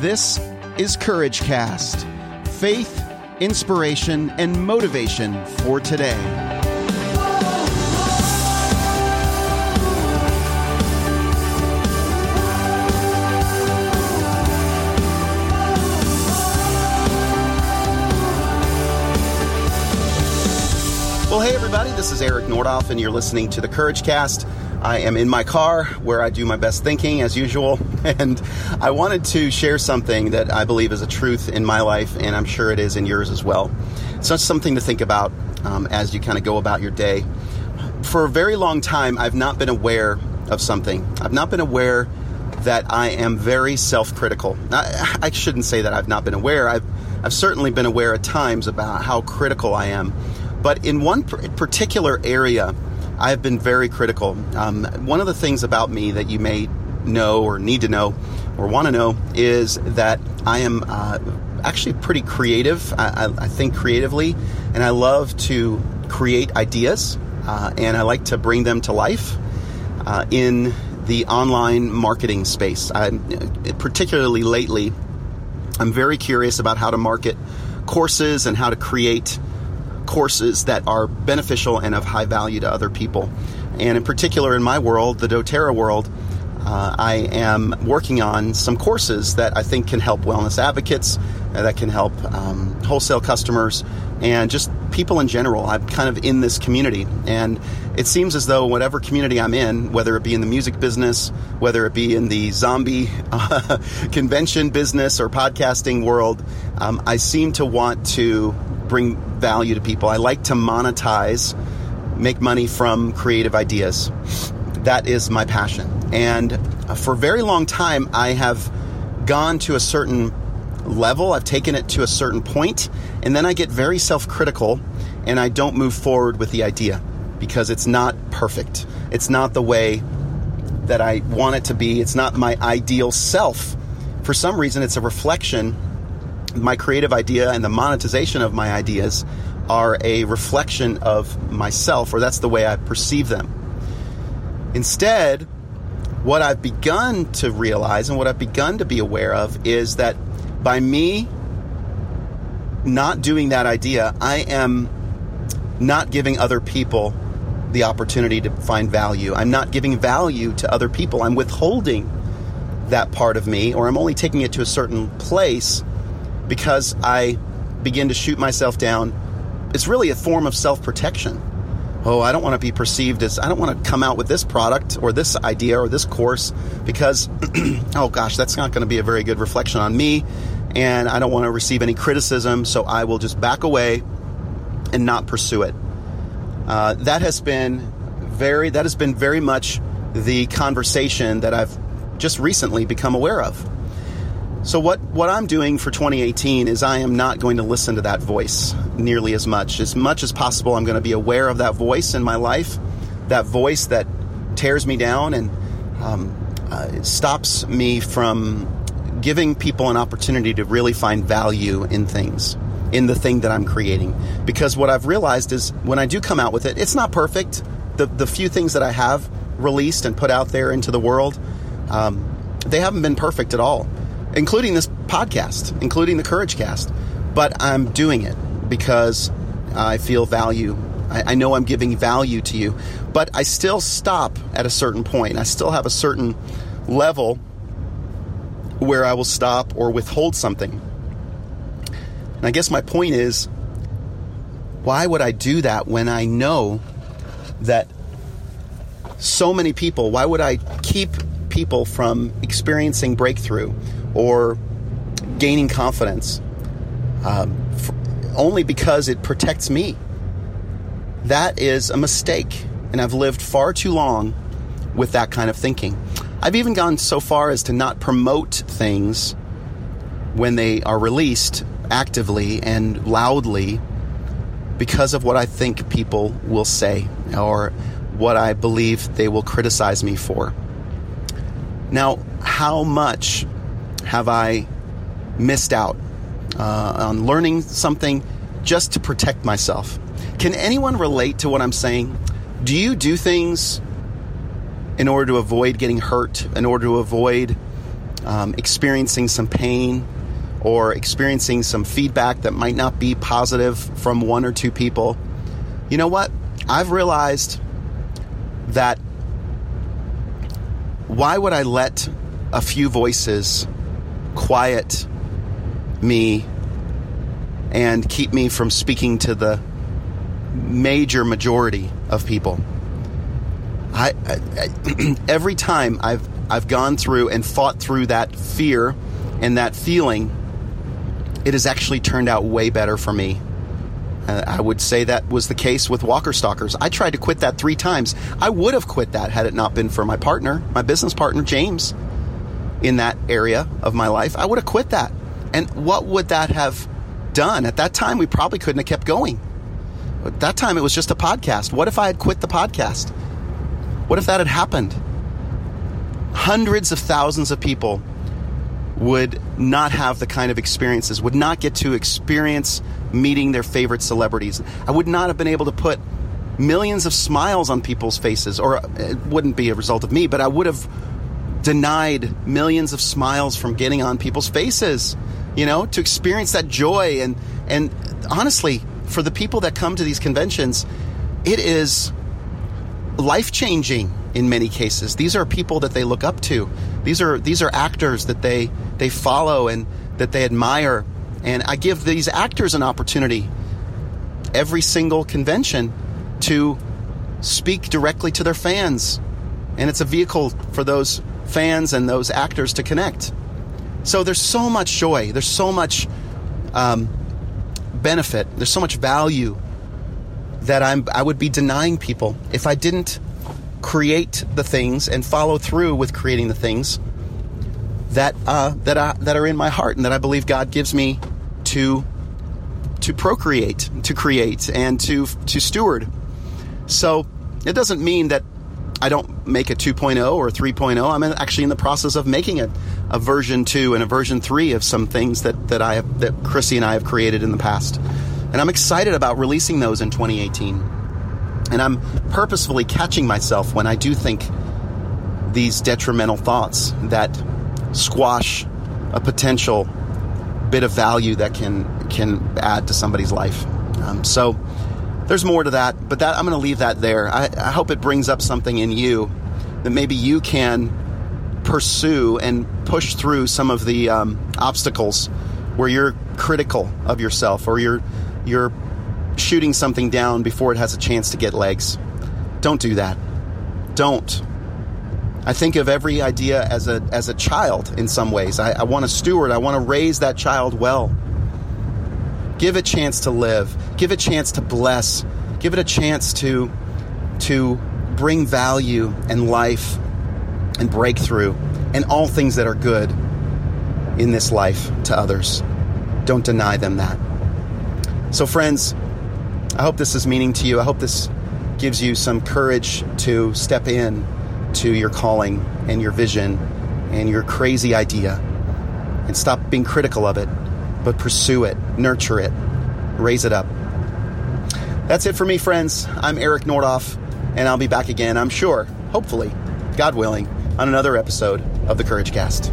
This is Courage Cast faith, inspiration, and motivation for today. Well, hey, everybody, this is Eric Nordhoff, and you're listening to the Courage Cast. I am in my car where I do my best thinking as usual, and I wanted to share something that I believe is a truth in my life, and I'm sure it is in yours as well. It's just something to think about um, as you kind of go about your day. For a very long time, I've not been aware of something. I've not been aware that I am very self critical. I, I shouldn't say that I've not been aware. I've, I've certainly been aware at times about how critical I am. But in one particular area, I have been very critical. Um, one of the things about me that you may know or need to know or want to know is that I am uh, actually pretty creative. I, I, think creatively, and I love to create ideas, uh, and I like to bring them to life uh, in the online marketing space. I, particularly lately, I'm very curious about how to market courses and how to create courses that are beneficial and of high value to other people. And in particular, in my world, the doTERRA world, uh, I am working on some courses that I think can help wellness advocates, uh, that can help um, wholesale customers, and just people in general. I'm kind of in this community, and it seems as though whatever community I'm in, whether it be in the music business, whether it be in the zombie uh, convention business or podcasting world, um, I seem to want to bring value to people. I like to monetize, make money from creative ideas. That is my passion. And uh, for a very long time, I have gone to a certain level, I've taken it to a certain point, and then I get very self critical and I don't move forward with the idea because it's not perfect. It's not the way that I want it to be. It's not my ideal self. For some reason, it's a reflection my creative idea and the monetization of my ideas are a reflection of myself, or that's the way I perceive them. Instead, what I've begun to realize and what I've begun to be aware of is that by me not doing that idea, I am not giving other people the opportunity to find value. I'm not giving value to other people. I'm withholding that part of me, or I'm only taking it to a certain place because I begin to shoot myself down. It's really a form of self protection. Oh, I don't want to be perceived as, I don't want to come out with this product or this idea or this course because, oh gosh, that's not going to be a very good reflection on me. And I don't want to receive any criticism, so I will just back away and not pursue it. Uh, that has been very, that has been very much the conversation that I've just recently become aware of. So what what I'm doing for 2018 is I am not going to listen to that voice nearly as much. As much as possible, I'm going to be aware of that voice in my life, that voice that tears me down and um, uh, stops me from giving people an opportunity to really find value in things, in the thing that I'm creating. Because what I've realized is when I do come out with it, it's not perfect. The the few things that I have released and put out there into the world, um, they haven't been perfect at all including this podcast, including the Courage Cast. But I'm doing it because I feel value. I, I, know I'm giving value to you, but I still stop at a certain point. I still have a certain level where I will stop or withhold something. And I guess my point is why would I do that when I know that so many people, why would I keep people from experiencing breakthrough or gaining confidence um, only because it protects me. That is a mistake, and I've lived far too long with that kind of thinking. I've even gone so far as to not promote things when they are released actively and loudly because of what I think people will say or what I believe they will criticize me for. Now, how much have I missed out uh, on learning something just to protect myself? Can anyone relate to what I'm saying? Do you do things in order to avoid getting hurt, in order to avoid um, experiencing some pain or experiencing some feedback that might not be positive from one or two people, you know what? I've realized that why would I let a few voices quiet me and keep me from speaking to the major majority of people? I, I, I every time I've I've gone through and fought through that fear and that feeling, it has actually turned out way better for me. Uh, I would say that was the case with Walker Stalkers. I tried to quit that three times. I would have quit that had it not been for my partner, my business partner, James, in that area of my life. I would have quit that. And what would that have done? At that time, we probably couldn't have kept going. At that time, it was just a podcast. What if I had quit the podcast? What if that had happened? Hundreds of thousands of people would not have the kind of experiences, would not get to experience meeting their favorite celebrities. I would not have been able to put millions of smiles on people's faces, or uh, it wouldn't be a result of me, but I would have denied millions of smiles from getting on people's faces, you know, to experience that joy. And, and honestly, for the people that come to these conventions, it is life changing in many cases. These are people that they look up to. These are these are actors that they they follow and that they admire. And I give these actors an opportunity every single convention to speak directly to their fans. And it's a vehicle for those fans and those actors to connect. So there's so much joy, there's so much um, benefit, there's so much value that I'm I would be denying people if I didn't create the things and follow through with creating the things that uh, that I, that are in my heart and that I believe God gives me to to procreate, to create, and to to steward. So it doesn't mean that I don't make a 2.0 or a 3.0. I'm actually in the process of making a, a version 2 and a version 3 of some things that, that I have, that Chrissy and I have created in the past. And I'm excited about releasing those in 2018. And I'm purposefully catching myself when I do think these detrimental thoughts that squash a potential bit of value that can can add to somebody's life. Um, so there's more to that, but that I'm going to leave that there. I, I hope it brings up something in you that maybe you can pursue and push through some of the um, obstacles where you're critical of yourself or you're you're shooting something down before it has a chance to get legs. Don't do that. Don't. I think of every idea as a as a child in some ways. I, I want to steward. I want to raise that child well. Give it a chance to live. Give it a chance to bless. Give it a chance to to bring value and life and breakthrough and all things that are good in this life to others. Don't deny them that. So, friends, I hope this is meaning to you. I hope this gives you some courage to step in to your calling and your vision and your crazy idea and stop being critical of it, but pursue it, nurture it, raise it up. That's it for me, friends. I'm Eric Nordhoff, and I'll be back again, I'm sure, hopefully, God willing, on another episode of the Courage Cast.